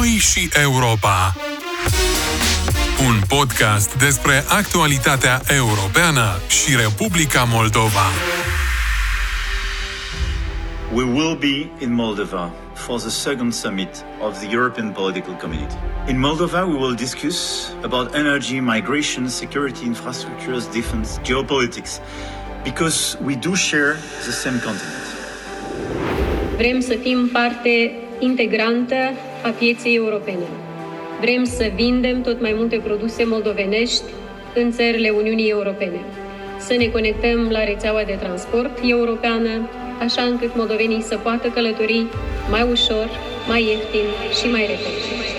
Noi și Europa. Un podcast despre actualitatea europeană și Republica Moldova. We will be in Moldova for the second summit of the European Political Community. In Moldova, we will discuss about energy, migration, security, infrastructures, defense, geopolitics, because we do share the same continent. Vrem să fim parte integrantă a pieței europene. Vrem să vindem tot mai multe produse moldovenești în țările Uniunii Europene. Să ne conectăm la rețeaua de transport europeană, așa încât moldovenii să poată călători mai ușor, mai ieftin și mai repede.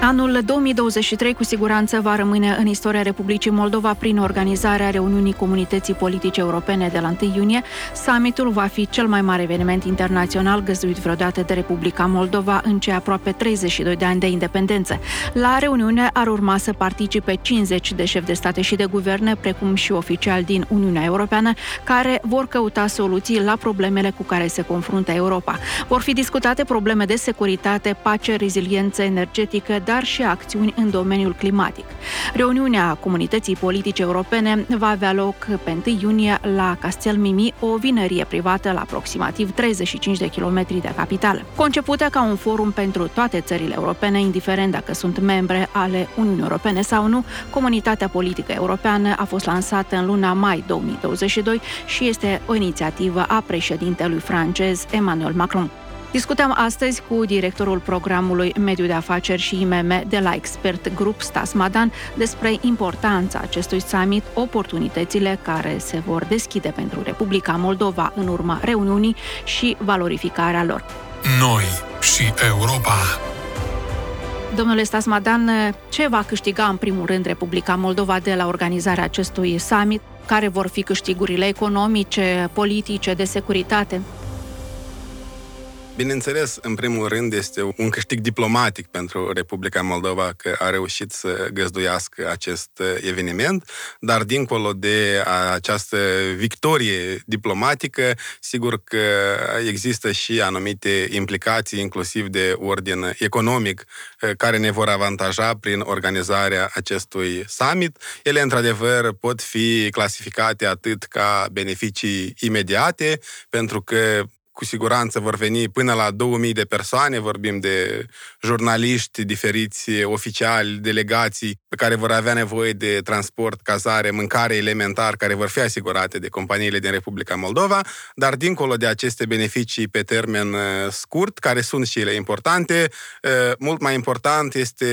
Anul 2023 cu siguranță va rămâne în istoria Republicii Moldova prin organizarea reuniunii Comunității Politice Europene de la 1 iunie. Summitul va fi cel mai mare eveniment internațional găzduit vreodată de Republica Moldova în cei aproape 32 de ani de independență. La reuniune ar urma să participe 50 de șefi de state și de guverne, precum și oficiali din Uniunea Europeană, care vor căuta soluții la problemele cu care se confruntă Europa. Vor fi discutate probleme de securitate, pace, reziliență energetică, dar și acțiuni în domeniul climatic. Reuniunea Comunității Politice Europene va avea loc pe 1 iunie la Castel Mimi, o vinărie privată la aproximativ 35 de kilometri de capitală. Concepută ca un forum pentru toate țările europene, indiferent dacă sunt membre ale Uniunii Europene sau nu, Comunitatea Politică Europeană a fost lansată în luna mai 2022 și este o inițiativă a președintelui francez Emmanuel Macron. Discutăm astăzi cu directorul programului Mediu de Afaceri și IMM de la Expert Group Stas Madan despre importanța acestui summit, oportunitățile care se vor deschide pentru Republica Moldova în urma reuniunii și valorificarea lor. Noi și Europa. Domnule Stas Madan, ce va câștiga în primul rând Republica Moldova de la organizarea acestui summit? Care vor fi câștigurile economice, politice, de securitate? Bineînțeles, în primul rând este un câștig diplomatic pentru Republica Moldova că a reușit să găzduiască acest eveniment, dar dincolo de această victorie diplomatică, sigur că există și anumite implicații, inclusiv de ordin economic, care ne vor avantaja prin organizarea acestui summit. Ele, într-adevăr, pot fi clasificate atât ca beneficii imediate, pentru că cu siguranță vor veni până la 2000 de persoane, vorbim de jurnaliști diferiți, oficiali, delegații, pe care vor avea nevoie de transport, cazare, mâncare elementar, care vor fi asigurate de companiile din Republica Moldova, dar dincolo de aceste beneficii pe termen uh, scurt, care sunt și ele importante, uh, mult mai important este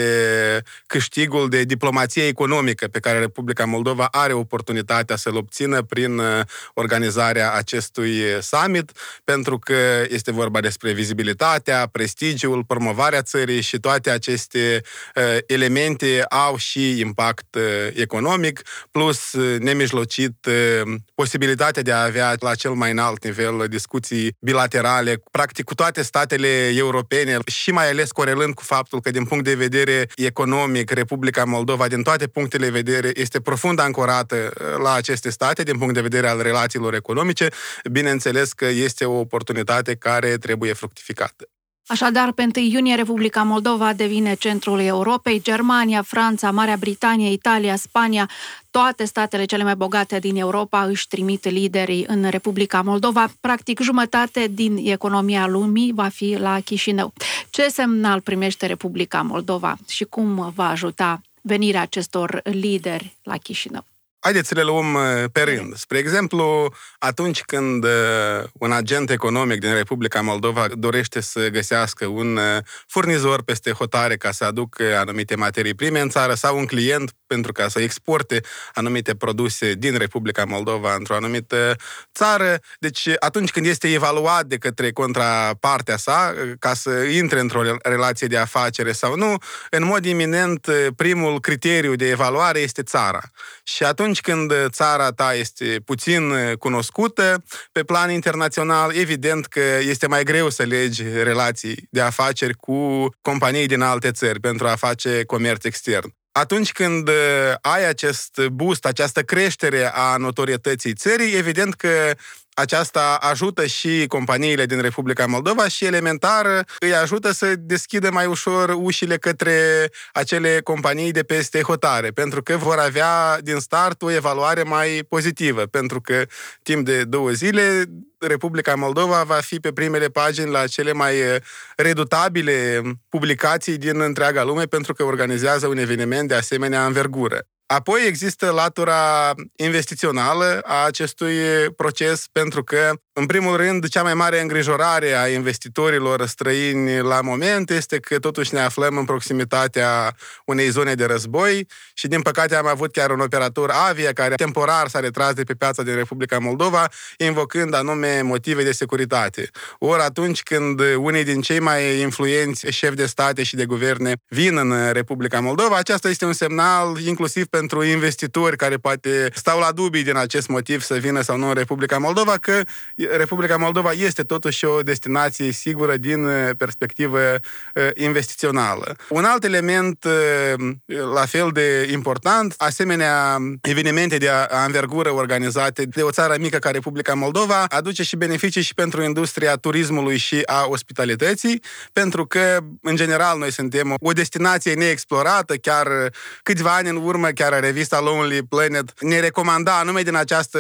câștigul de diplomație economică pe care Republica Moldova are oportunitatea să-l obțină prin uh, organizarea acestui summit, pentru pentru că este vorba despre vizibilitatea, prestigiul, promovarea țării și toate aceste uh, elemente au și impact uh, economic, plus uh, nemijlocit uh, posibilitatea de a avea la cel mai înalt nivel discuții bilaterale, practic cu toate statele europene și mai ales corelând cu faptul că din punct de vedere economic, Republica Moldova, din toate punctele de vedere, este profund ancorată uh, la aceste state din punct de vedere al relațiilor economice. Bineînțeles că este o oportunitate oportunitate care trebuie fructificată. Așadar, pe 1 iunie, Republica Moldova devine centrul Europei. Germania, Franța, Marea Britanie, Italia, Spania, toate statele cele mai bogate din Europa își trimit liderii în Republica Moldova. Practic, jumătate din economia lumii va fi la Chișinău. Ce semnal primește Republica Moldova și cum va ajuta venirea acestor lideri la Chișinău? Haideți să le luăm uh, pe rând. Spre exemplu, atunci când uh, un agent economic din Republica Moldova dorește să găsească un uh, furnizor peste hotare ca să aducă anumite materii prime în țară sau un client pentru ca să exporte anumite produse din Republica Moldova într-o anumită țară, deci atunci când este evaluat de către contrapartea sa ca să intre într-o relație de afacere sau nu, în mod iminent primul criteriu de evaluare este țara. Și atunci atunci când țara ta este puțin cunoscută pe plan internațional, evident că este mai greu să legi relații de afaceri cu companii din alte țări pentru a face comerț extern. Atunci când ai acest boost, această creștere a notorietății țării, evident că aceasta ajută și companiile din Republica Moldova și elementar îi ajută să deschidă mai ușor ușile către acele companii de peste hotare, pentru că vor avea din start o evaluare mai pozitivă, pentru că timp de două zile Republica Moldova va fi pe primele pagini la cele mai redutabile publicații din întreaga lume pentru că organizează un eveniment de asemenea învergură. Apoi există latura investițională a acestui proces, pentru că, în primul rând, cea mai mare îngrijorare a investitorilor străini la moment este că totuși ne aflăm în proximitatea unei zone de război și, din păcate, am avut chiar un operator avia care temporar s-a retras de pe piața din Republica Moldova, invocând anume motive de securitate. Ori atunci când unii din cei mai influenți șefi de state și de guverne vin în Republica Moldova, aceasta este un semnal inclusiv pentru investitori care poate stau la dubii din acest motiv să vină sau nu în Republica Moldova, că Republica Moldova este totuși o destinație sigură din uh, perspectivă uh, investițională. Un alt element uh, la fel de important, asemenea evenimente de anvergură organizate de o țară mică ca Republica Moldova, aduce și beneficii și pentru industria turismului și a ospitalității, pentru că, în general, noi suntem o destinație neexplorată, chiar câțiva ani în urmă, chiar chiar revista Lonely Planet ne recomanda anume din această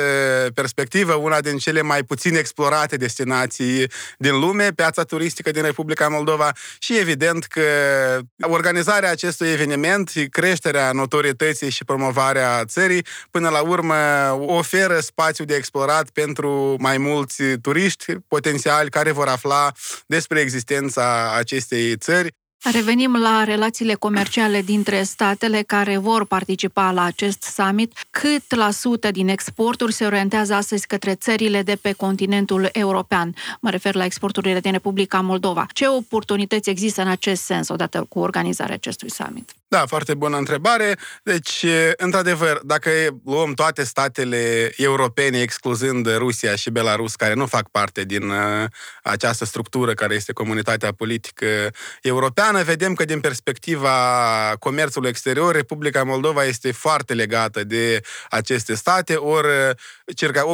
perspectivă una din cele mai puțin explorate destinații din lume, piața turistică din Republica Moldova și evident că organizarea acestui eveniment, creșterea notorietății și promovarea țării, până la urmă oferă spațiu de explorat pentru mai mulți turiști potențiali care vor afla despre existența acestei țări. Revenim la relațiile comerciale dintre statele care vor participa la acest summit. Cât la sută din exporturi se orientează astăzi către țările de pe continentul european? Mă refer la exporturile din Republica Moldova. Ce oportunități există în acest sens odată cu organizarea acestui summit? Da, foarte bună întrebare. Deci, într-adevăr, dacă luăm toate statele europene, excluzând Rusia și Belarus, care nu fac parte din uh, această structură care este comunitatea politică europeană, vedem că din perspectiva comerțului exterior, Republica Moldova este foarte legată de aceste state, ori circa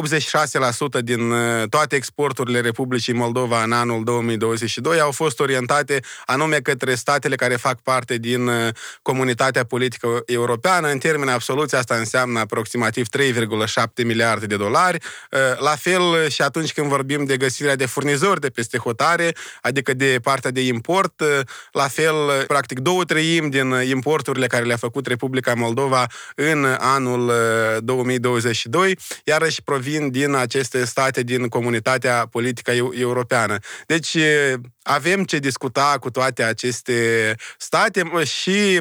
86% din uh, toate exporturile Republicii Moldova în anul 2022 au fost orientate anume către statele care fac parte din uh, comunitatea politică europeană. În termeni absoluți, asta înseamnă aproximativ 3,7 miliarde de dolari. Uh, la fel și atunci când vorbim de găsirea de furnizori de peste hotare, adică de partea de import, uh, la fel, practic două treimi din importurile care le-a făcut Republica Moldova în anul 2022, uh, iarăși provin din aceste state din comunitatea politică europeană. Deci avem ce discuta cu toate aceste state și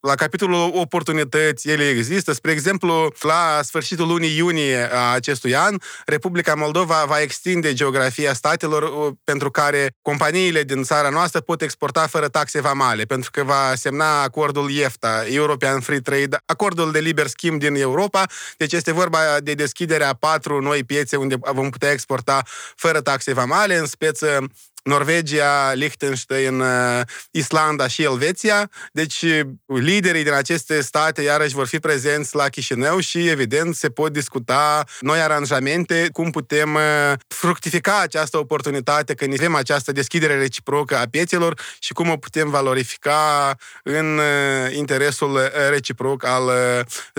la capitolul oportunități ele există. Spre exemplu, la sfârșitul lunii iunie a acestui an, Republica Moldova va extinde geografia statelor pentru care companiile din țara noastră pot exporta fără taxe vamale, pentru că va semna acordul EFTA, European Free Trade, acordul de liber schimb din Europa. Deci este vorba de deschiderea patru noi piețe unde vom putea exporta fără taxe vamale, în speță Norvegia, Liechtenstein, uh, Islanda și Elveția. Deci liderii din aceste state iarăși vor fi prezenți la Chișinău și evident se pot discuta noi aranjamente, cum putem uh, fructifica această oportunitate când avem această deschidere reciprocă a piețelor și cum o putem valorifica în uh, interesul reciproc al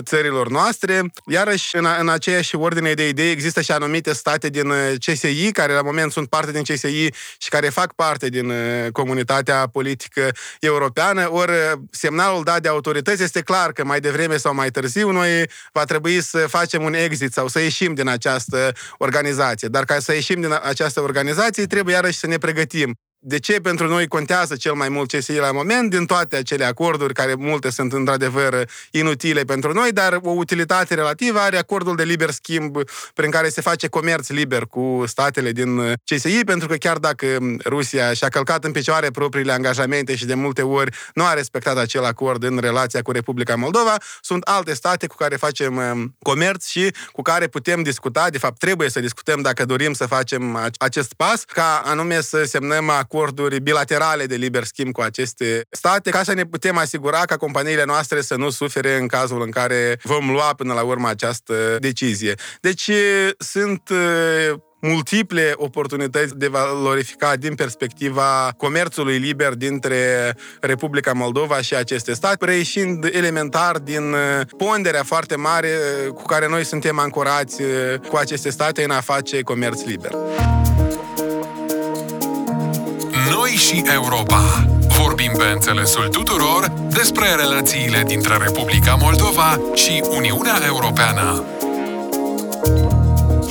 țărilor noastre. Iarăși, în, în aceeași ordine de idei, există și anumite state din CSI, care la moment sunt parte din CSI și care fac parte din uh, comunitatea politică europeană, ori uh, semnalul dat de autorități este clar că mai devreme sau mai târziu noi va trebui să facem un exit sau să ieșim din această organizație. Dar ca să ieșim din această organizație, trebuie iarăși să ne pregătim. De ce pentru noi contează cel mai mult CSI la moment din toate acele acorduri, care multe sunt într-adevăr inutile pentru noi, dar o utilitate relativă are acordul de liber schimb prin care se face comerț liber cu statele din CSI, pentru că chiar dacă Rusia și-a călcat în picioare propriile angajamente și de multe ori nu a respectat acel acord în relația cu Republica Moldova, sunt alte state cu care facem um, comerț și cu care putem discuta, de fapt trebuie să discutăm dacă dorim să facem acest pas, ca anume să semnăm acorduri bilaterale de liber schimb cu aceste state, ca să ne putem asigura ca companiile noastre să nu sufere în cazul în care vom lua până la urmă această decizie. Deci sunt multiple oportunități de valorificat din perspectiva comerțului liber dintre Republica Moldova și aceste state, reieșind elementar din ponderea foarte mare cu care noi suntem ancorați cu aceste state în a face comerț liber. Noi și Europa. Vorbim pe înțelesul tuturor despre relațiile dintre Republica Moldova și Uniunea Europeană.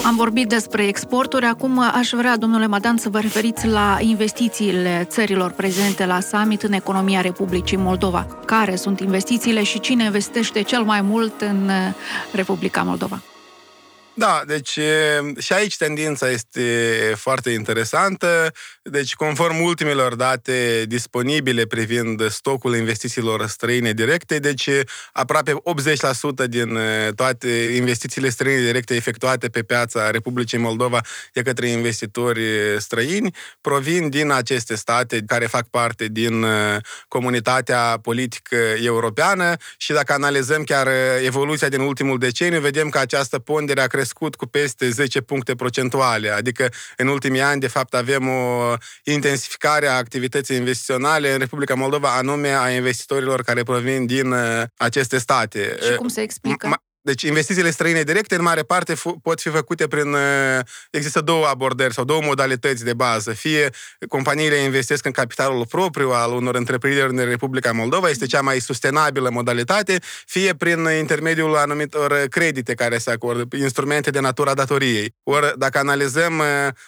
Am vorbit despre exporturi, acum aș vrea, domnule Madan, să vă referiți la investițiile țărilor prezente la summit în economia Republicii Moldova. Care sunt investițiile și cine investește cel mai mult în Republica Moldova? Da, deci și aici tendința este foarte interesantă. Deci, conform ultimelor date disponibile privind stocul investițiilor străine directe, deci aproape 80% din toate investițiile străine directe efectuate pe piața Republicii Moldova de către investitori străini provin din aceste state care fac parte din comunitatea politică europeană și dacă analizăm chiar evoluția din ultimul deceniu, vedem că această pondere a crescut crescut cu peste 10 puncte procentuale, adică în ultimii ani, de fapt, avem o intensificare a activității investiționale în Republica Moldova, anume a investitorilor care provin din uh, aceste state. Și cum se explică? Deci investițiile străine directe, în mare parte, f- pot fi făcute prin... Uh, există două abordări sau două modalități de bază. Fie companiile investesc în capitalul propriu al unor întreprinderi în Republica Moldova, este cea mai sustenabilă modalitate, fie prin intermediul anumitor credite care se acordă, instrumente de natura datoriei. Ori, dacă analizăm uh,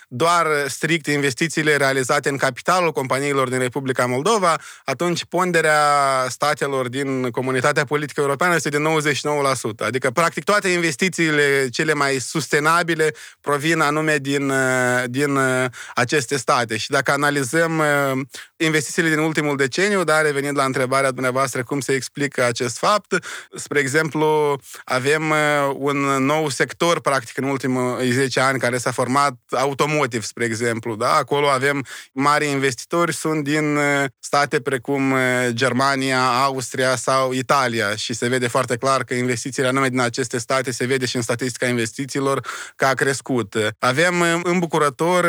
doar strict investițiile realizate în capitalul companiilor din Republica Moldova, atunci ponderea statelor din comunitatea politică europeană este de 99%. Adică practic, toate investițiile cele mai sustenabile provin anume din, uh, din uh, aceste state. Și dacă analizăm uh, investițiile din ultimul deceniu, dar revenind la întrebarea dumneavoastră cum se explică acest fapt, spre exemplu, avem un nou sector, practic, în ultimii 10 ani care s-a format, automotive, spre exemplu. Da? Acolo avem mari investitori, sunt din state precum Germania, Austria sau Italia și se vede foarte clar că investițiile anume din aceste state se vede și în statistica investițiilor că a crescut. Avem îmbucurător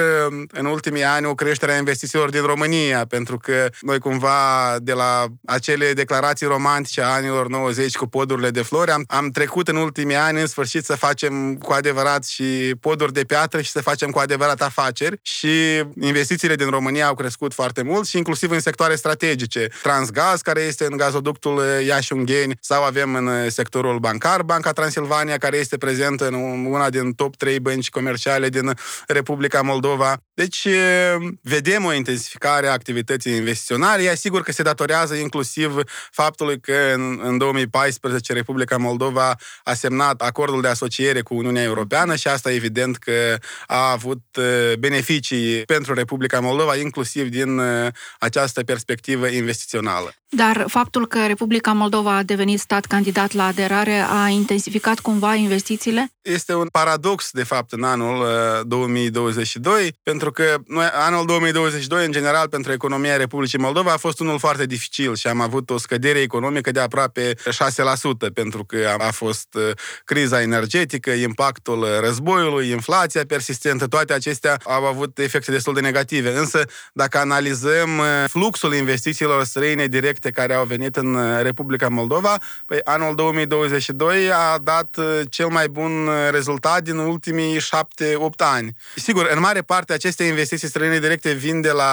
în ultimii ani o creștere a investițiilor din România, pentru că noi cumva de la acele declarații romantice a anilor 90 cu podurile de flori am, am trecut în ultimii ani în sfârșit să facem cu adevărat și poduri de piatră și să facem cu adevărat afaceri și investițiile din România au crescut foarte mult și inclusiv în sectoare strategice. Transgaz, care este în gazoductul Iași-Ungheni, sau avem în sectorul bancar, Banca Transilvania, care este prezentă în una din top 3 bănci comerciale din Republica Moldova. Deci, vedem o intensificare a activității investiționale. E sigur că se datorează inclusiv faptului că în, în 2014 Republica Moldova a semnat acordul de asociere cu Uniunea Europeană și asta evident că a avut beneficii pentru Republica Moldova, inclusiv din această perspectivă investițională. Dar faptul că Republica Moldova a devenit stat candidat la aderare a intensificat cumva investițiile? Este un paradox, de fapt, în anul 2022, uh, pentru că noi, anul 2022, în general, pentru economia Republicii Moldova a fost unul foarte dificil și am avut o scădere economică de aproape 6%, pentru că a fost uh, criza energetică, impactul războiului, inflația persistentă, toate acestea au avut efecte destul de negative. Însă, dacă analizăm uh, fluxul investițiilor străine direct proiecte care au venit în uh, Republica Moldova, păi anul 2022 a dat uh, cel mai bun uh, rezultat din ultimii 7-8 ani. Sigur, în mare parte aceste investiții străine directe vin de la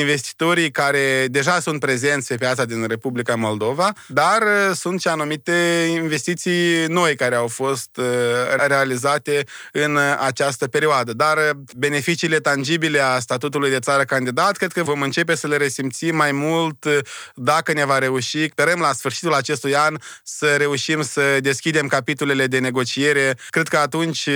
investitorii care deja sunt prezenți pe piața din Republica Moldova, dar sunt și anumite investiții noi care au fost realizate în această perioadă. Dar beneficiile tangibile a statutului de țară candidat, cred că vom începe să le resimțim mai mult dacă ne va reuși, sperăm la sfârșitul acestui an să reușim să deschidem capitolele de negociere. Cred că atunci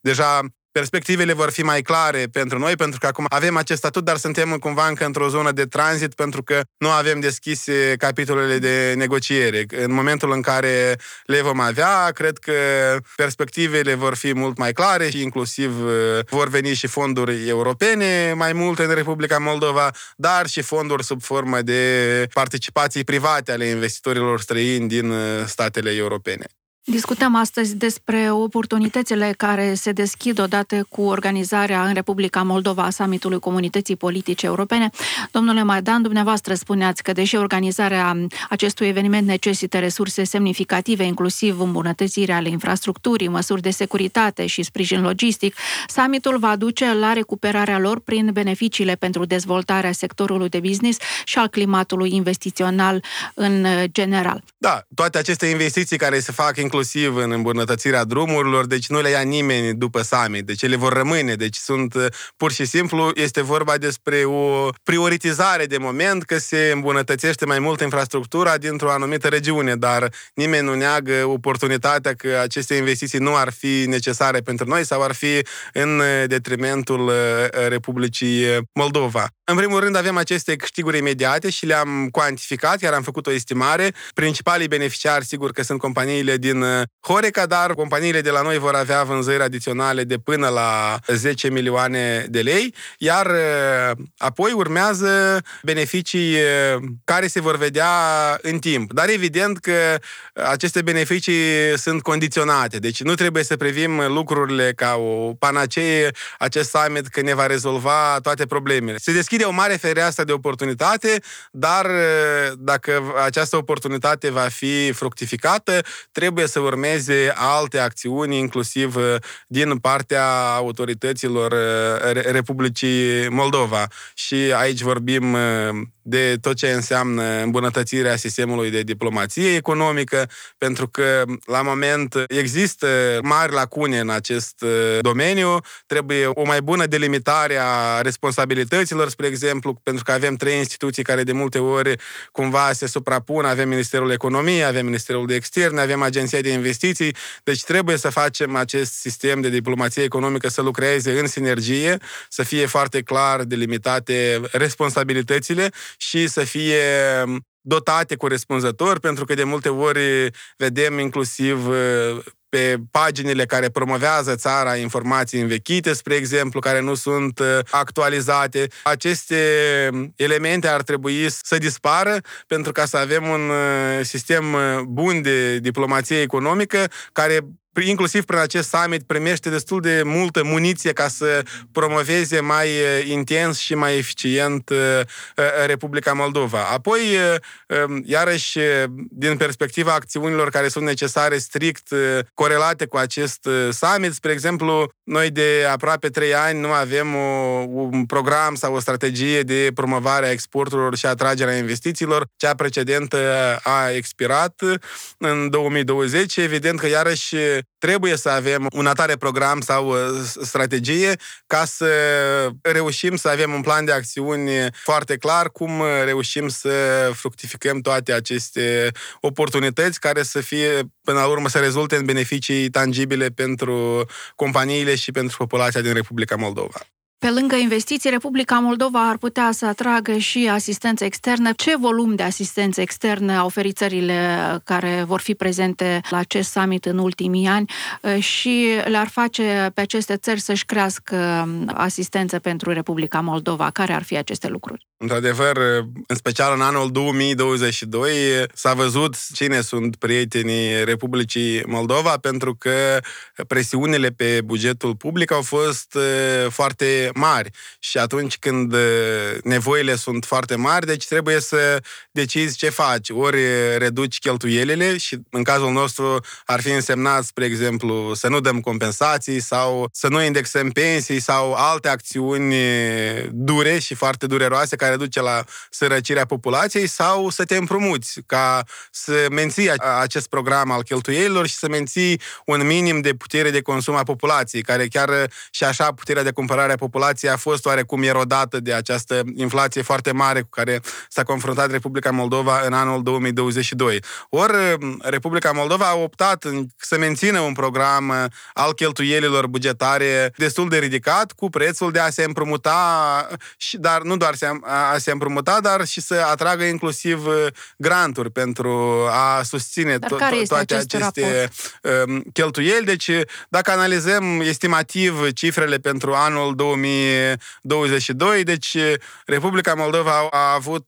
deja perspectivele vor fi mai clare pentru noi, pentru că acum avem acest statut, dar suntem cumva încă într-o zonă de tranzit, pentru că nu avem deschise capitolele de negociere. În momentul în care le vom avea, cred că perspectivele vor fi mult mai clare și inclusiv uh, vor veni și fonduri europene mai multe în Republica Moldova, dar și fonduri sub formă de participații private ale investitorilor străini din uh, statele europene. Discutăm astăzi despre oportunitățile care se deschid odată cu organizarea în Republica Moldova a summitului Comunității Politice Europene. Domnule Maidan, dumneavoastră spuneați că deși organizarea acestui eveniment necesită resurse semnificative, inclusiv îmbunătățirea ale infrastructurii, măsuri de securitate și sprijin logistic, summitul va duce la recuperarea lor prin beneficiile pentru dezvoltarea sectorului de business și al climatului investițional în general. Da, toate aceste investiții care se fac inclusiv inclusiv în îmbunătățirea drumurilor, deci nu le ia nimeni după summit, deci ele vor rămâne, deci sunt uh, pur și simplu, este vorba despre o prioritizare de moment că se îmbunătățește mai mult infrastructura dintr-o anumită regiune, dar nimeni nu neagă oportunitatea că aceste investiții nu ar fi necesare pentru noi sau ar fi în detrimentul uh, Republicii Moldova. În primul rând avem aceste câștiguri imediate și le-am cuantificat, iar am făcut o estimare. Principalii beneficiari, sigur că sunt companiile din uh, Horeca, dar companiile de la noi vor avea vânzări adiționale de până la 10 milioane de lei, iar uh, apoi urmează beneficii uh, care se vor vedea în timp. Dar evident că aceste beneficii sunt condiționate, deci nu trebuie să privim lucrurile ca o panacee, acest summit că ne va rezolva toate problemele. Se deschide o mare fereastră de oportunitate, dar dacă această oportunitate va fi fructificată, trebuie să urmeze alte acțiuni, inclusiv din partea autorităților Republicii Moldova. Și aici vorbim de tot ce înseamnă îmbunătățirea sistemului de diplomație economică, pentru că la moment există mari lacune în acest uh, domeniu, trebuie o mai bună delimitare a responsabilităților, spre exemplu, pentru că avem trei instituții care de multe ori cumva se suprapun, avem Ministerul Economiei, avem Ministerul de Externe, avem Agenția de Investiții, deci trebuie să facem acest sistem de diplomație economică să lucreze în sinergie, să fie foarte clar delimitate responsabilitățile și să fie dotate corespunzător, pentru că de multe ori vedem inclusiv uh, pe paginile care promovează țara informații învechite, spre exemplu, care nu sunt uh, actualizate. Aceste elemente ar trebui să dispară pentru ca să avem un uh, sistem bun de diplomație economică care inclusiv prin acest summit, primește destul de multă muniție ca să promoveze mai intens și mai eficient Republica Moldova. Apoi, um, iarăși, din perspectiva acțiunilor care sunt necesare strict corelate cu acest summit, spre exemplu, noi de aproape trei ani nu avem o, un program sau o strategie de promovare a exporturilor și atragerea investițiilor. Cea precedentă a expirat în 2020. Evident că, iarăși, trebuie să avem un atare program sau uh, strategie ca să reușim să avem un plan de acțiuni foarte clar, cum reușim să fructificăm toate aceste oportunități care să fie, până la urmă, să rezulte în beneficii tangibile pentru companiile și pentru populația din Republica Moldova. Pe lângă investiții, Republica Moldova ar putea să atragă și asistență externă. Ce volum de asistență externă au oferit țările care vor fi prezente la acest summit în ultimii ani uh, și le-ar face pe aceste țări să-și crească um, asistență pentru Republica Moldova? Care ar fi aceste lucruri? Într-adevăr, în special în anul 2022, s-a văzut cine sunt prietenii Republicii Moldova, pentru că presiunile pe bugetul public au fost uh, foarte mari și atunci când nevoile sunt foarte mari, deci trebuie să decizi ce faci. Ori reduci cheltuielile și în cazul nostru ar fi însemnat, spre exemplu, să nu dăm compensații sau să nu indexăm pensii sau alte acțiuni dure și foarte dureroase care duce la sărăcirea populației sau să te împrumuți ca să menții acest program al cheltuielilor și să menții un minim de putere de consum a populației, care chiar și așa puterea de cumpărare a populației populație a fost oarecum erodată de această inflație foarte mare cu care s-a confruntat Republica Moldova în anul 2022. Ori Republica Moldova a optat să mențină un program uh, al cheltuielilor bugetare destul de ridicat, cu prețul de a se împrumuta, și, dar nu doar a se împrumuta, dar și să atragă inclusiv uh, granturi pentru a susține to- to- toate aceste raport? Um, cheltuieli. Deci, dacă analizăm estimativ cifrele pentru anul 2022, 2022. Deci Republica Moldova a avut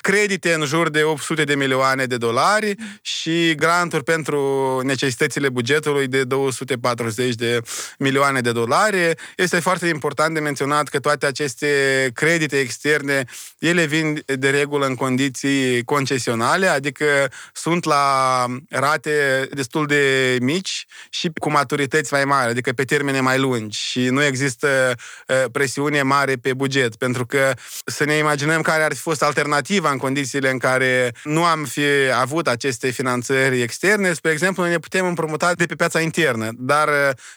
credite în jur de 800 de milioane de dolari și granturi pentru necesitățile bugetului de 240 de milioane de dolari. Este foarte important de menționat că toate aceste credite externe, ele vin de regulă în condiții concesionale, adică sunt la rate destul de mici și cu maturități mai mari, adică pe termene mai lungi și nu există presiune mare pe buget, pentru că să ne imaginăm care ar fi fost alternativa în condițiile în care nu am fi avut aceste finanțări externe. Spre exemplu, ne putem împrumuta de pe piața internă, dar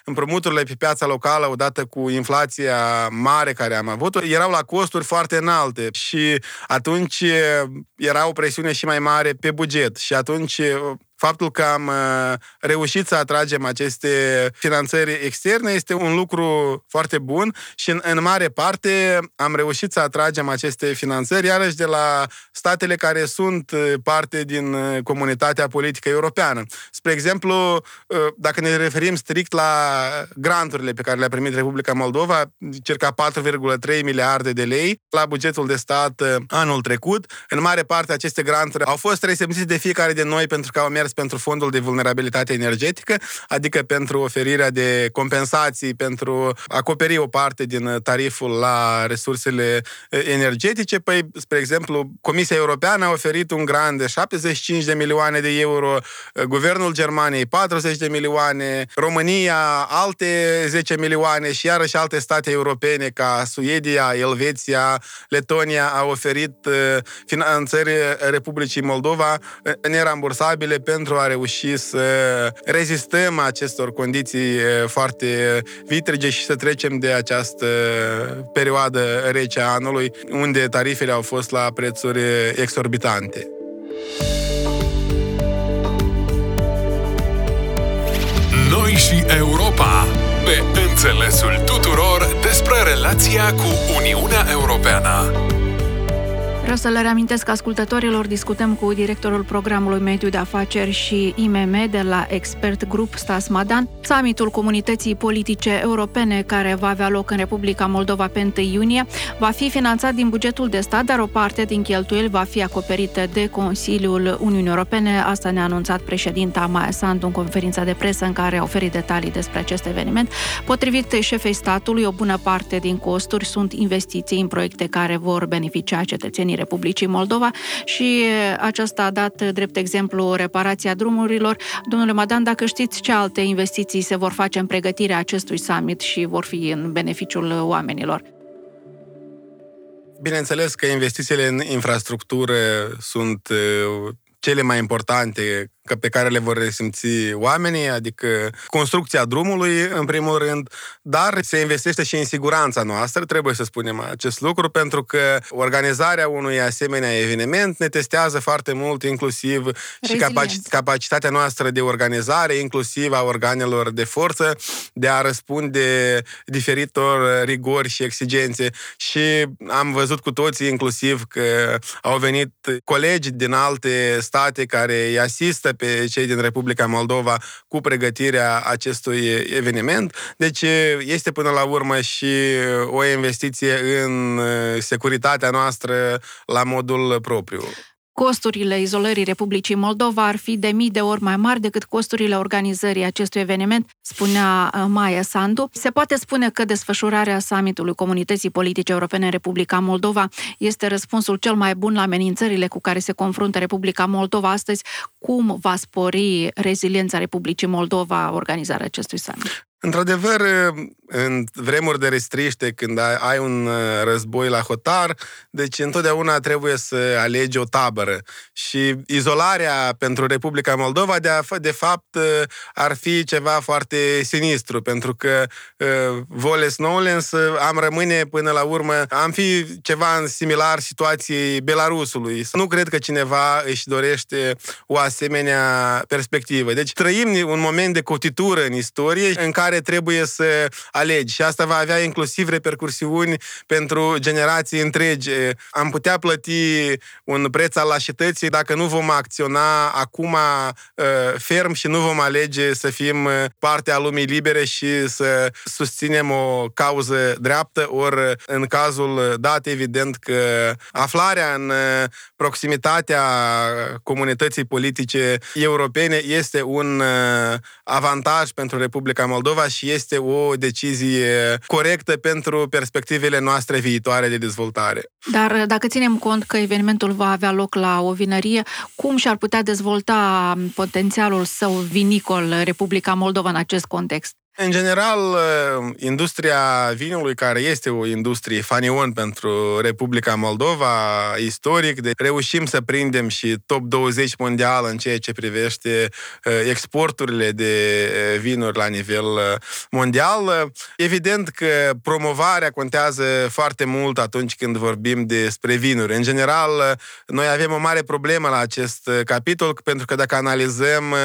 împrumuturile pe piața locală, odată cu inflația mare care am avut, erau la costuri foarte înalte și atunci era o presiune și mai mare pe buget și atunci faptul că am uh, reușit să atragem aceste finanțări externe este un lucru foarte bun și în, în mare parte am reușit să atragem aceste finanțări iarăși de la statele care sunt uh, parte din uh, comunitatea politică europeană. Spre exemplu, dacă ne referim strict la granturile pe care le-a primit Republica Moldova, circa 4,3 miliarde de lei la bugetul de stat anul trecut, în mare parte aceste granturi au fost resimțite de fiecare de noi pentru că au mers pentru fondul de vulnerabilitate energetică, adică pentru oferirea de compensații, pentru a acoperi o parte din tariful la resursele energetice. Păi, spre exemplu, Comisia Europeană a oferit un grant de 75 de milioane de euro, Guvernul Germaniei 40 de milioane, România alte 10 milioane și iarăși alte state europene ca Suedia, Elveția, Letonia au oferit finanțări Republicii Moldova nerambursabile pentru pentru a reuși să rezistăm acestor condiții foarte vitrige și să trecem de această perioadă rece a anului, unde tarifele au fost la prețuri exorbitante. Noi și Europa, pe înțelesul tuturor despre relația cu Uniunea Europeană. Vreau să le reamintesc ascultătorilor, discutăm cu directorul programului Mediu de Afaceri și IMM de la Expert Group Stas Madan, summitul Comunității Politice Europene care va avea loc în Republica Moldova pe 1 iunie, va fi finanțat din bugetul de stat, dar o parte din cheltuieli va fi acoperită de Consiliul Uniunii Europene. Asta ne-a anunțat președinta Maia Sandu în conferința de presă în care a oferit detalii despre acest eveniment. Potrivit șefei statului, o bună parte din costuri sunt investiții în proiecte care vor beneficia cetățenii cetățenii Republicii Moldova și aceasta a dat drept exemplu reparația drumurilor. Domnule Madan, dacă știți ce alte investiții se vor face în pregătirea acestui summit și vor fi în beneficiul oamenilor? Bineînțeles că investițiile în infrastructură sunt cele mai importante pe care le vor resimți oamenii, adică construcția drumului, în primul rând, dar se investește și în siguranța noastră, trebuie să spunem acest lucru, pentru că organizarea unui asemenea eveniment ne testează foarte mult, inclusiv și capaci- capacitatea noastră de organizare, inclusiv a organelor de forță, de a răspunde diferitor rigori și exigențe. Și am văzut cu toții, inclusiv, că au venit colegi din alte state care îi asistă pe cei din Republica Moldova cu pregătirea acestui eveniment. Deci este până la urmă și o investiție în securitatea noastră la modul propriu. Costurile izolării Republicii Moldova ar fi de mii de ori mai mari decât costurile organizării acestui eveniment, spunea uh, Maia Sandu. Se poate spune că desfășurarea summitului Comunității Politice Europene în Republica Moldova este răspunsul cel mai bun la amenințările cu care se confruntă Republica Moldova astăzi. Cum va spori reziliența Republicii Moldova organizarea acestui summit? Într-adevăr, în vremuri de restriște, când ai un uh, război la hotar, deci întotdeauna trebuie să alegi o tabără. Și izolarea pentru Republica Moldova, de, a, de fapt, uh, ar fi ceva foarte sinistru, pentru că uh, voles nolens am rămâne până la urmă, am fi ceva în similar situației Belarusului. Nu cred că cineva își dorește o asemenea perspectivă. Deci trăim un moment de cotitură în istorie în care care trebuie să alegi. Și asta va avea inclusiv repercursiuni pentru generații întregi. Am putea plăti un preț al lașității dacă nu vom acționa acum ferm și nu vom alege să fim parte a lumii libere și să susținem o cauză dreaptă, ori în cazul dat, evident că aflarea în proximitatea comunității politice europene este un avantaj pentru Republica Moldova și este o decizie corectă pentru perspectivele noastre viitoare de dezvoltare. Dar dacă ținem cont că evenimentul va avea loc la o vinărie, cum și-ar putea dezvolta potențialul său vinicol Republica Moldova în acest context? În general, uh, industria vinului, care este o industrie fanion pentru Republica Moldova, istoric, de reușim să prindem și top 20 mondial în ceea ce privește uh, exporturile de uh, vinuri la nivel mondial. Evident că promovarea contează foarte mult atunci când vorbim despre vinuri. În general, noi avem o mare problemă la acest capitol, pentru că dacă analizăm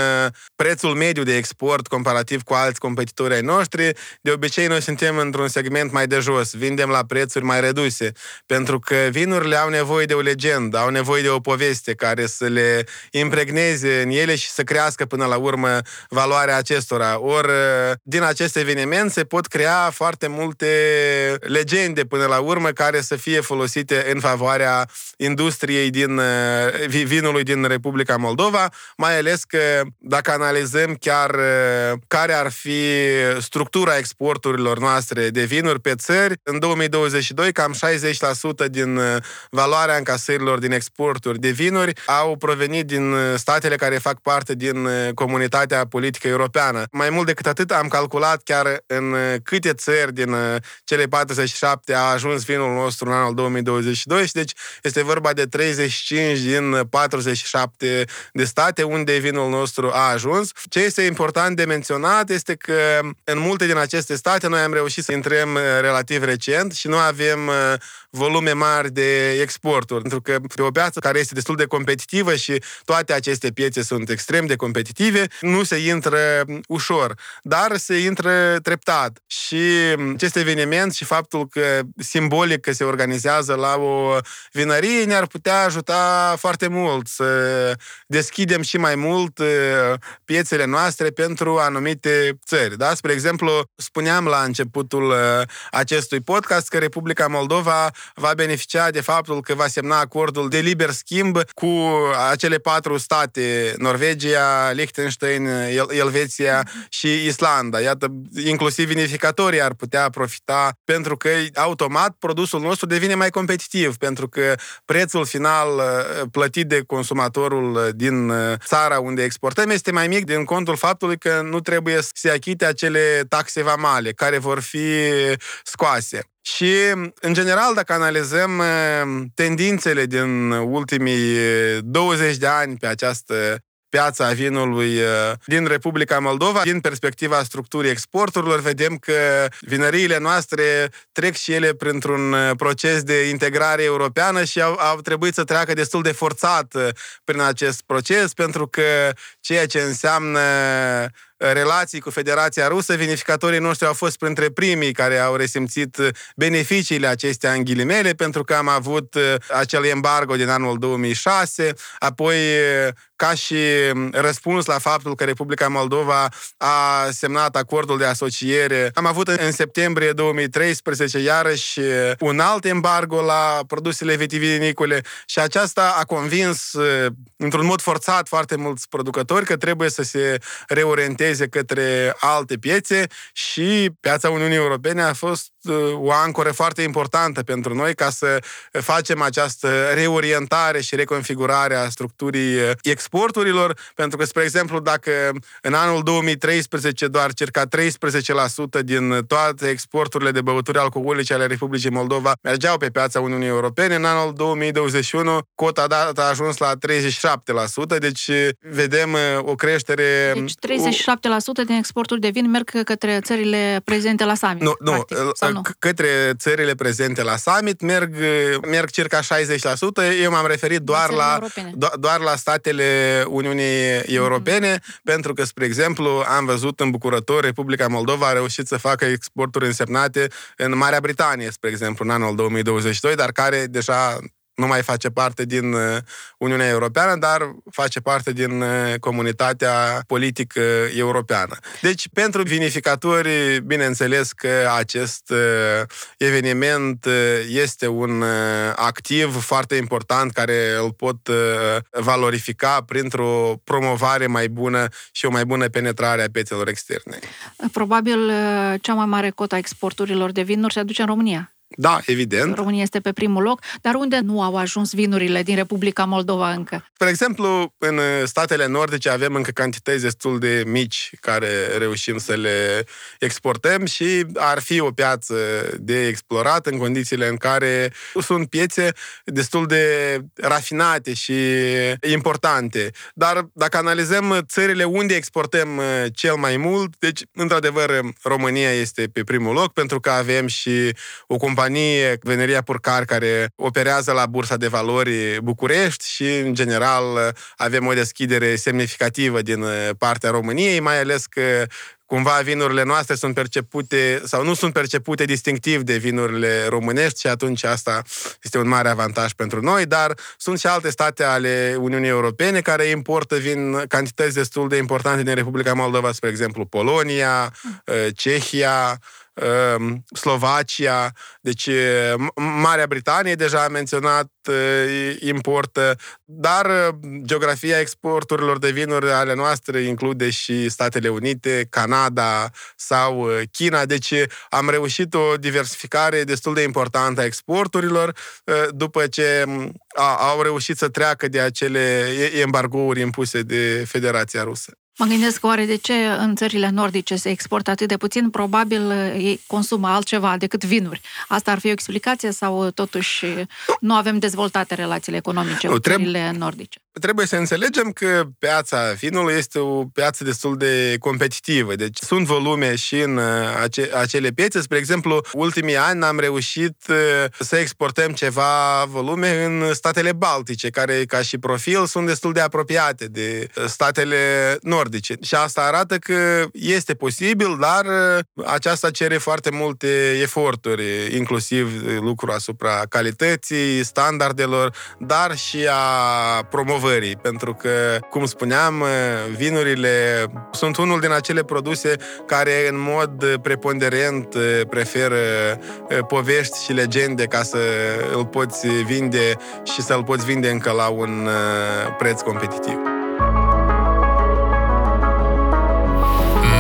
prețul mediu de export comparativ cu alți competitori, competitori ai noștri, de obicei noi suntem într-un segment mai de jos, vindem la prețuri mai reduse, pentru că vinurile au nevoie de o legendă, au nevoie de o poveste care să le impregneze în ele și să crească până la urmă valoarea acestora. Ori din acest eveniment se pot crea foarte multe legende până la urmă care să fie folosite în favoarea industriei din vinului din Republica Moldova, mai ales că dacă analizăm chiar care ar fi structura exporturilor noastre de vinuri pe țări. În 2022, cam 60% din uh, valoarea încasărilor din exporturi de vinuri au provenit din uh, statele care fac parte din uh, comunitatea politică europeană. Mai mult decât atât, am calculat chiar în câte țări din cele 47 a ajuns vinul nostru în anul 2022 și deci este vorba de 35 din 47 de state unde vinul nostru a ajuns. Ce este important de menționat este că în multe din aceste state noi am reușit să intrăm uh, relativ recent și nu avem uh, volume mari de exporturi, pentru că pe o piață care este destul de competitivă și toate aceste piețe sunt extrem de competitive, nu se intră ușor, dar se intră treptat. Și acest eveniment și faptul că simbolic că se organizează la o vinărie ne-ar putea ajuta foarte mult să deschidem și mai mult uh, piețele noastre pentru anumite țări. Da? Spre exemplu, spuneam la începutul uh, acestui podcast că Republica Moldova va beneficia de faptul că va semna acordul de liber schimb cu acele patru state, Norvegia, Liechtenstein, El- Elveția și Islanda. Iată, inclusiv vinificatorii ar putea profita pentru că automat produsul nostru devine mai competitiv, pentru că prețul final uh, plătit de consumatorul din uh, țara unde exportăm este mai mic din contul faptului că nu trebuie să se achite acele taxe vamale care vor fi scoase. Și, în general, dacă analizăm uh, tendințele din ultimii 20 de ani pe această piața vinului uh, din Republica Moldova. Din perspectiva structurii exporturilor, vedem că vinăriile noastre trec și ele printr-un uh, proces de integrare europeană și au, au trebuit să treacă destul de forțat prin acest proces, pentru că ceea ce înseamnă relații cu Federația Rusă, vinificatorii noștri au fost printre primii care au resimțit beneficiile acestea în ghilimele, pentru că am avut uh, acel embargo din anul 2006, apoi uh, ca și răspuns la faptul că Republica Moldova a semnat acordul de asociere. Am avut în septembrie 2013 iarăși un alt embargo la produsele vitivinicole și aceasta a convins într-un mod forțat foarte mulți producători că trebuie să se reorienteze către alte piețe și piața Uniunii Europene a fost o ancoră foarte importantă pentru noi ca să facem această reorientare și reconfigurare a structurii exporturilor, pentru că, spre exemplu, dacă în anul 2013 doar circa 13% din toate exporturile de băuturi alcoolice ale Republicii Moldova mergeau pe piața Uniunii Europene, în anul 2021 cota dată a ajuns la 37%, deci vedem o creștere... Deci din exporturi de vin merg către țările prezente la summit. Nu, nu, practic, sau nu? către țările prezente la summit merg, merg circa 60%. Eu m-am referit doar la, do- doar la statele Uniunii Europene, mm-hmm. pentru că, spre exemplu, am văzut îmbucurător Republica Moldova a reușit să facă exporturi însemnate în Marea Britanie, spre exemplu, în anul 2022, dar care deja nu mai face parte din uh, Uniunea Europeană, dar face parte din uh, comunitatea politică europeană. Deci, pentru vinificatori, bineînțeles că acest uh, eveniment este un activ foarte important care îl pot valorifica printr-o promovare mai bună și o mai bună penetrare a piețelor externe. Probabil cea mai mare cota exporturilor de vinuri se aduce în România. Da, evident. România este pe primul loc, dar unde nu au ajuns vinurile din Republica Moldova încă? Spre exemplu, în statele nordice avem încă cantități destul de mici care reușim să le exportăm și ar fi o piață de explorat în condițiile în care sunt piețe destul de rafinate și importante. Dar dacă analizăm țările unde exportăm cel mai mult, deci, într-adevăr, România este pe primul loc pentru că avem și o companie, Veneria Purcar, care operează la Bursa de Valori București și, în general, avem o deschidere semnificativă din partea României, mai ales că cumva vinurile noastre sunt percepute sau nu sunt percepute distinctiv de vinurile românești și atunci asta este un mare avantaj pentru noi, dar sunt și alte state ale Uniunii Europene care importă vin cantități destul de importante din Republica Moldova, spre exemplu Polonia, Cehia, Ehm, Slovacia, deci Marea Britanie deja am menționat importă, dar geografia exporturilor de vinuri ale noastre include și Statele Unite, Canada sau China, deci am reușit o diversificare destul de importantă a exporturilor după ce au reușit să treacă de acele embargouri impuse de Federația Rusă. Mă gândesc oare de ce în țările nordice se exportă atât de puțin, probabil ei consumă altceva decât vinuri. Asta ar fi o explicație sau totuși nu avem dezvoltate relațiile economice cu țările nordice? Trebuie să înțelegem că piața vinului este o piață destul de competitivă. Deci sunt volume și în uh, ace- acele piețe. Spre exemplu, ultimii ani am reușit uh, să exportăm ceva volume în statele baltice, care ca și profil sunt destul de apropiate de statele nordice. Și asta arată că este posibil, dar uh, aceasta cere foarte multe eforturi, inclusiv lucru asupra calității, standardelor, dar și a promovării promovării, pentru că, cum spuneam, vinurile sunt unul din acele produse care în mod preponderent preferă povești și legende ca să îl poți vinde și să-l poți vinde încă la un preț competitiv.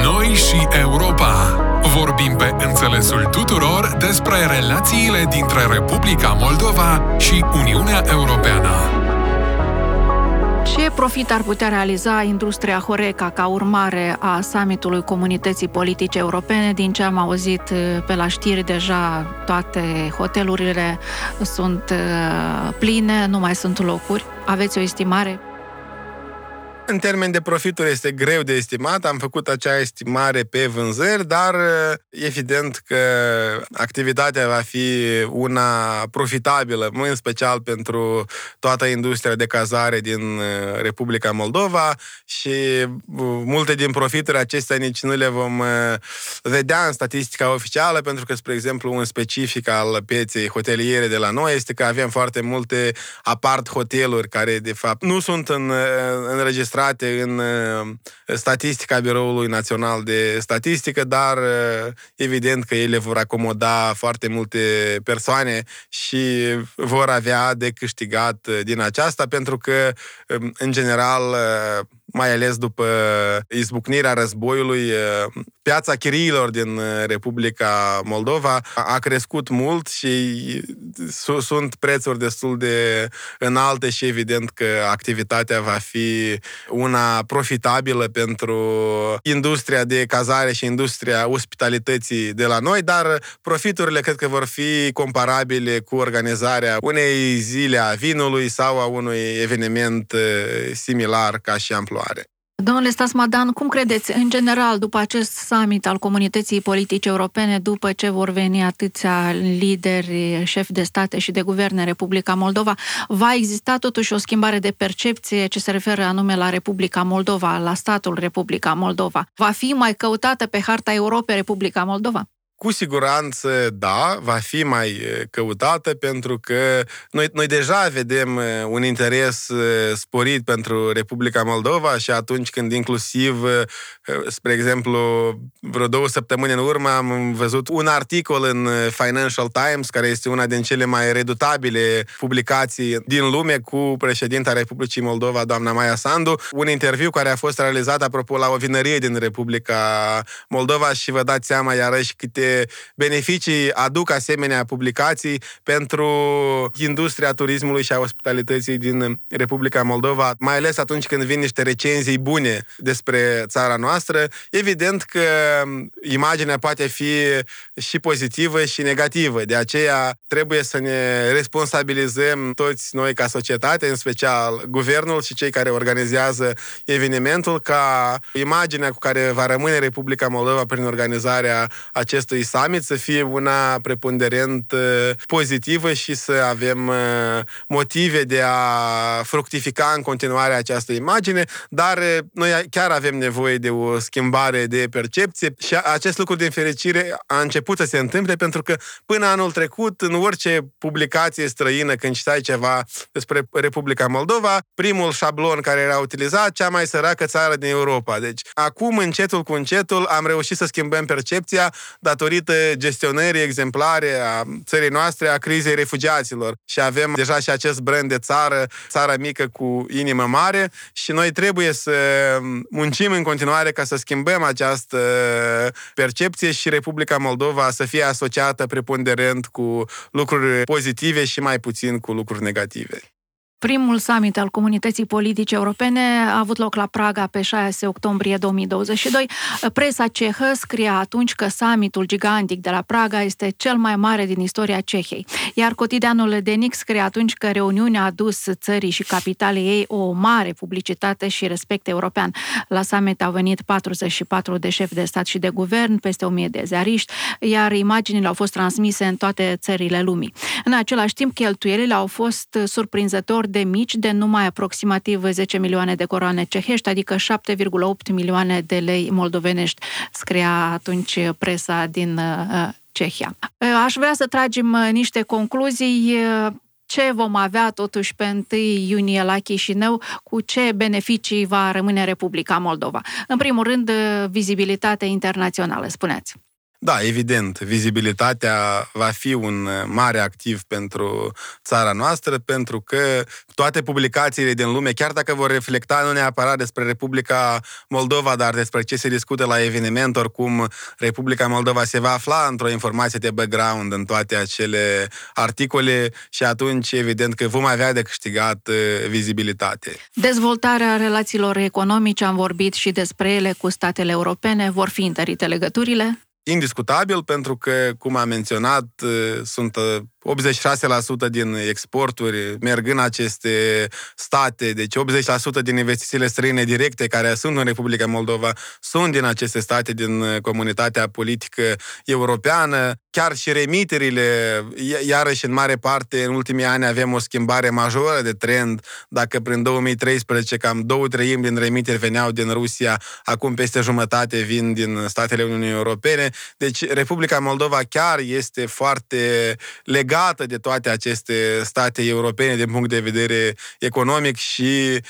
Noi și Europa vorbim pe înțelesul tuturor despre relațiile dintre Republica Moldova și Uniunea Europeană. Ce profit ar putea realiza industria Horeca ca urmare a summitului Comunității Politice Europene? Din ce am auzit uh, pe la știri, deja toate hotelurile sunt uh, pline, nu mai sunt locuri. Aveți o estimare? În termen de profituri este greu de estimat, am făcut acea estimare pe vânzări, dar evident că activitatea va fi una profitabilă, în special pentru toată industria de cazare din Republica Moldova și multe din profituri acestea nici nu le vom vedea în statistica oficială, pentru că, spre exemplu, un specific al pieței hoteliere de la noi este că avem foarte multe apart hoteluri care, de fapt, nu sunt în, înregistrate înregistrate în uh, statistica Biroului Național de Statistică, dar uh, evident că ele vor acomoda foarte multe persoane și vor avea de câștigat uh, din aceasta, pentru că, um, în general, mai ales după izbucnirea războiului, piața chiriilor din Republica Moldova a crescut mult și sunt prețuri destul de înalte și evident că activitatea va fi una profitabilă pentru industria de cazare și industria ospitalității de la noi, dar profiturile cred că vor fi comparabile cu organizarea unei zile a vinului sau a unui eveniment similar ca și amploare. Domnule Stasmadan, cum credeți, în general, după acest summit al comunității politice europene, după ce vor veni atâția lideri, șefi de state și de guverne în Republica Moldova, va exista totuși o schimbare de percepție ce se referă anume la Republica Moldova, la statul Republica Moldova? Va fi mai căutată pe harta Europei Republica Moldova? Cu siguranță, da, va fi mai căutată pentru că noi, noi deja vedem un interes sporit pentru Republica Moldova și atunci când inclusiv, spre exemplu, vreo două săptămâni în urmă am văzut un articol în Financial Times, care este una din cele mai redutabile publicații din lume cu președinta Republicii Moldova, doamna Maia Sandu, un interviu care a fost realizat, apropo, la o vinărie din Republica Moldova și vă dați seama iarăși câte beneficii aduc asemenea publicații pentru industria turismului și a ospitalității din Republica Moldova, mai ales atunci când vin niște recenzii bune despre țara noastră. Evident că imaginea poate fi și pozitivă și negativă, de aceea trebuie să ne responsabilizăm toți noi ca societate, în special guvernul și cei care organizează evenimentul, ca imaginea cu care va rămâne Republica Moldova prin organizarea acestui acestui summit să fie una preponderent uh, pozitivă și să avem uh, motive de a fructifica în continuare această imagine, dar uh, noi chiar avem nevoie de o schimbare de percepție și acest lucru din fericire a început să se întâmple pentru că până anul trecut, în orice publicație străină, când citai ceva despre Republica Moldova, primul șablon care era utilizat, cea mai săracă țară din Europa. Deci, acum, încetul cu încetul, am reușit să schimbăm percepția datorită datorită gestionării exemplare a țării noastre a crizei refugiaților. Și avem deja și acest brand de țară, țara mică cu inimă mare și noi trebuie să muncim în continuare ca să schimbăm această percepție și Republica Moldova să fie asociată preponderent cu lucruri pozitive și mai puțin cu lucruri negative. Primul summit al comunității politice europene a avut loc la Praga pe 6 octombrie 2022. Presa cehă scria atunci că summitul gigantic de la Praga este cel mai mare din istoria Cehiei. Iar cotidianul Denic scria atunci că reuniunea a adus țării și capitalei ei o mare publicitate și respect european. La summit au venit 44 de șefi de stat și de guvern, peste 1000 de ziariști, iar imaginile au fost transmise în toate țările lumii. În același timp, cheltuielile au fost surprinzător de mici, de numai aproximativ 10 milioane de coroane cehești, adică 7,8 milioane de lei moldovenești, scria atunci presa din uh, Cehia. Uh, aș vrea să tragem uh, niște concluzii ce vom avea totuși pe 1 iunie la Chișinău, cu ce beneficii va rămâne Republica Moldova. În primul rând, vizibilitate internațională, spuneți. Da, evident, vizibilitatea va fi un mare activ pentru țara noastră, pentru că toate publicațiile din lume, chiar dacă vor reflecta nu neapărat despre Republica Moldova, dar despre ce se discută la eveniment, oricum Republica Moldova se va afla într-o informație de background în toate acele articole și atunci evident că vom avea de câștigat uh, vizibilitate. Dezvoltarea relațiilor economice, am vorbit și despre ele cu statele europene, vor fi întărite legăturile? Indiscutabil pentru că, cum am menționat, sunt 86% din exporturi merg în aceste state, deci 80% din investițiile străine directe care sunt în Republica Moldova sunt din aceste state, din comunitatea politică europeană. Chiar și remiterile, iarăși în mare parte, în ultimii ani avem o schimbare majoră de trend. Dacă prin 2013 cam două treimi din remiteri veneau din Rusia, acum peste jumătate vin din statele Uniunii Europene. Deci Republica Moldova chiar este foarte legată legată de toate aceste state europene din punct de vedere economic și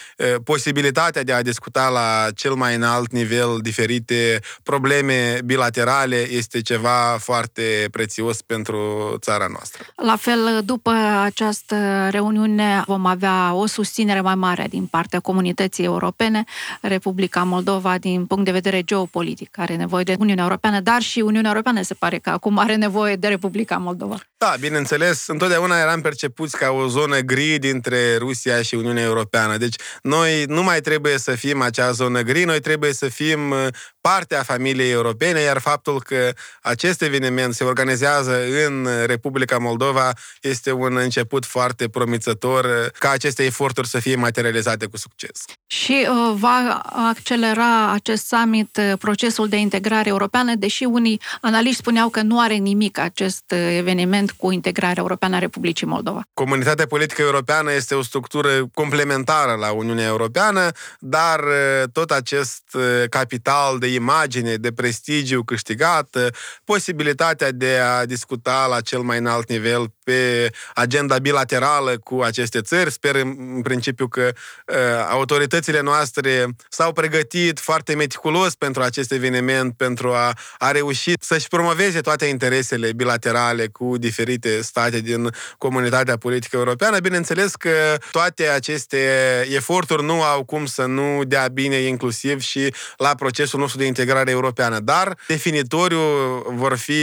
posibilitatea de a discuta la cel mai înalt nivel diferite probleme bilaterale este ceva foarte prețios pentru țara noastră. La fel, după această reuniune vom avea o susținere mai mare din partea comunității europene. Republica Moldova, din punct de vedere geopolitic, are nevoie de Uniunea Europeană, dar și Uniunea Europeană se pare că acum are nevoie de Republica Moldova. Da, bineînțeles, întotdeauna eram percepuți ca o zonă gri dintre Rusia și Uniunea Europeană. Deci noi nu mai trebuie să fim acea zonă gri, noi trebuie să fim uh, parte a familiei europene, iar faptul că acest eveniment se organizează în Republica Moldova este un început foarte promițător uh, ca aceste eforturi să fie materializate cu succes. Și uh, va accelera acest summit uh, procesul de integrare europeană, deși unii analiști spuneau că nu are nimic acest uh, eveniment cu integrarea europeană a Republicii Moldova. Comunitatea politică europeană este o structură complementară la Uniunea Europeană, dar uh, tot acest uh, capital de imagine, de prestigiu câștigat, posibilitatea de a discuta la cel mai înalt nivel pe agenda bilaterală cu aceste țări. Sper în principiu că uh, autoritățile noastre s-au pregătit foarte meticulos pentru acest eveniment, pentru a, a reuși să-și promoveze toate interesele bilaterale cu diferite state din comunitatea politică europeană. Bineînțeles că toate aceste eforturi nu au cum să nu dea bine inclusiv și la procesul nostru de integrare europeană, dar definitoriu vor fi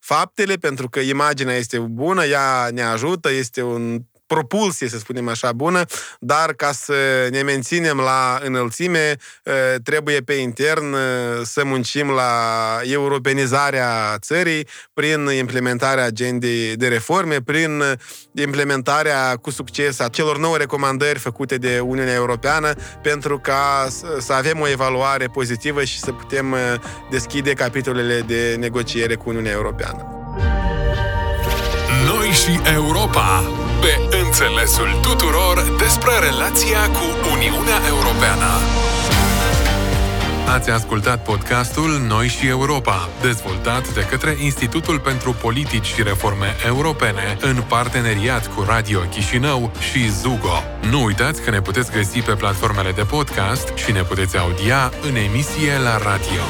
faptele, pentru că imaginea este bună, ea ne ajută, este un propulsie, să spunem așa, bună, dar ca să ne menținem la înălțime, trebuie pe intern să muncim la europenizarea țării prin implementarea agendei de reforme, prin implementarea cu succes a celor nouă recomandări făcute de Uniunea Europeană pentru ca să avem o evaluare pozitivă și să putem deschide capitolele de negociere cu Uniunea Europeană. Noi și Europa, pe înțelesul tuturor despre relația cu Uniunea Europeană. Ați ascultat podcastul Noi și Europa, dezvoltat de către Institutul pentru Politici și Reforme Europene în parteneriat cu Radio Chișinău și Zugo. Nu uitați că ne puteți găsi pe platformele de podcast și ne puteți audia în emisie la radio.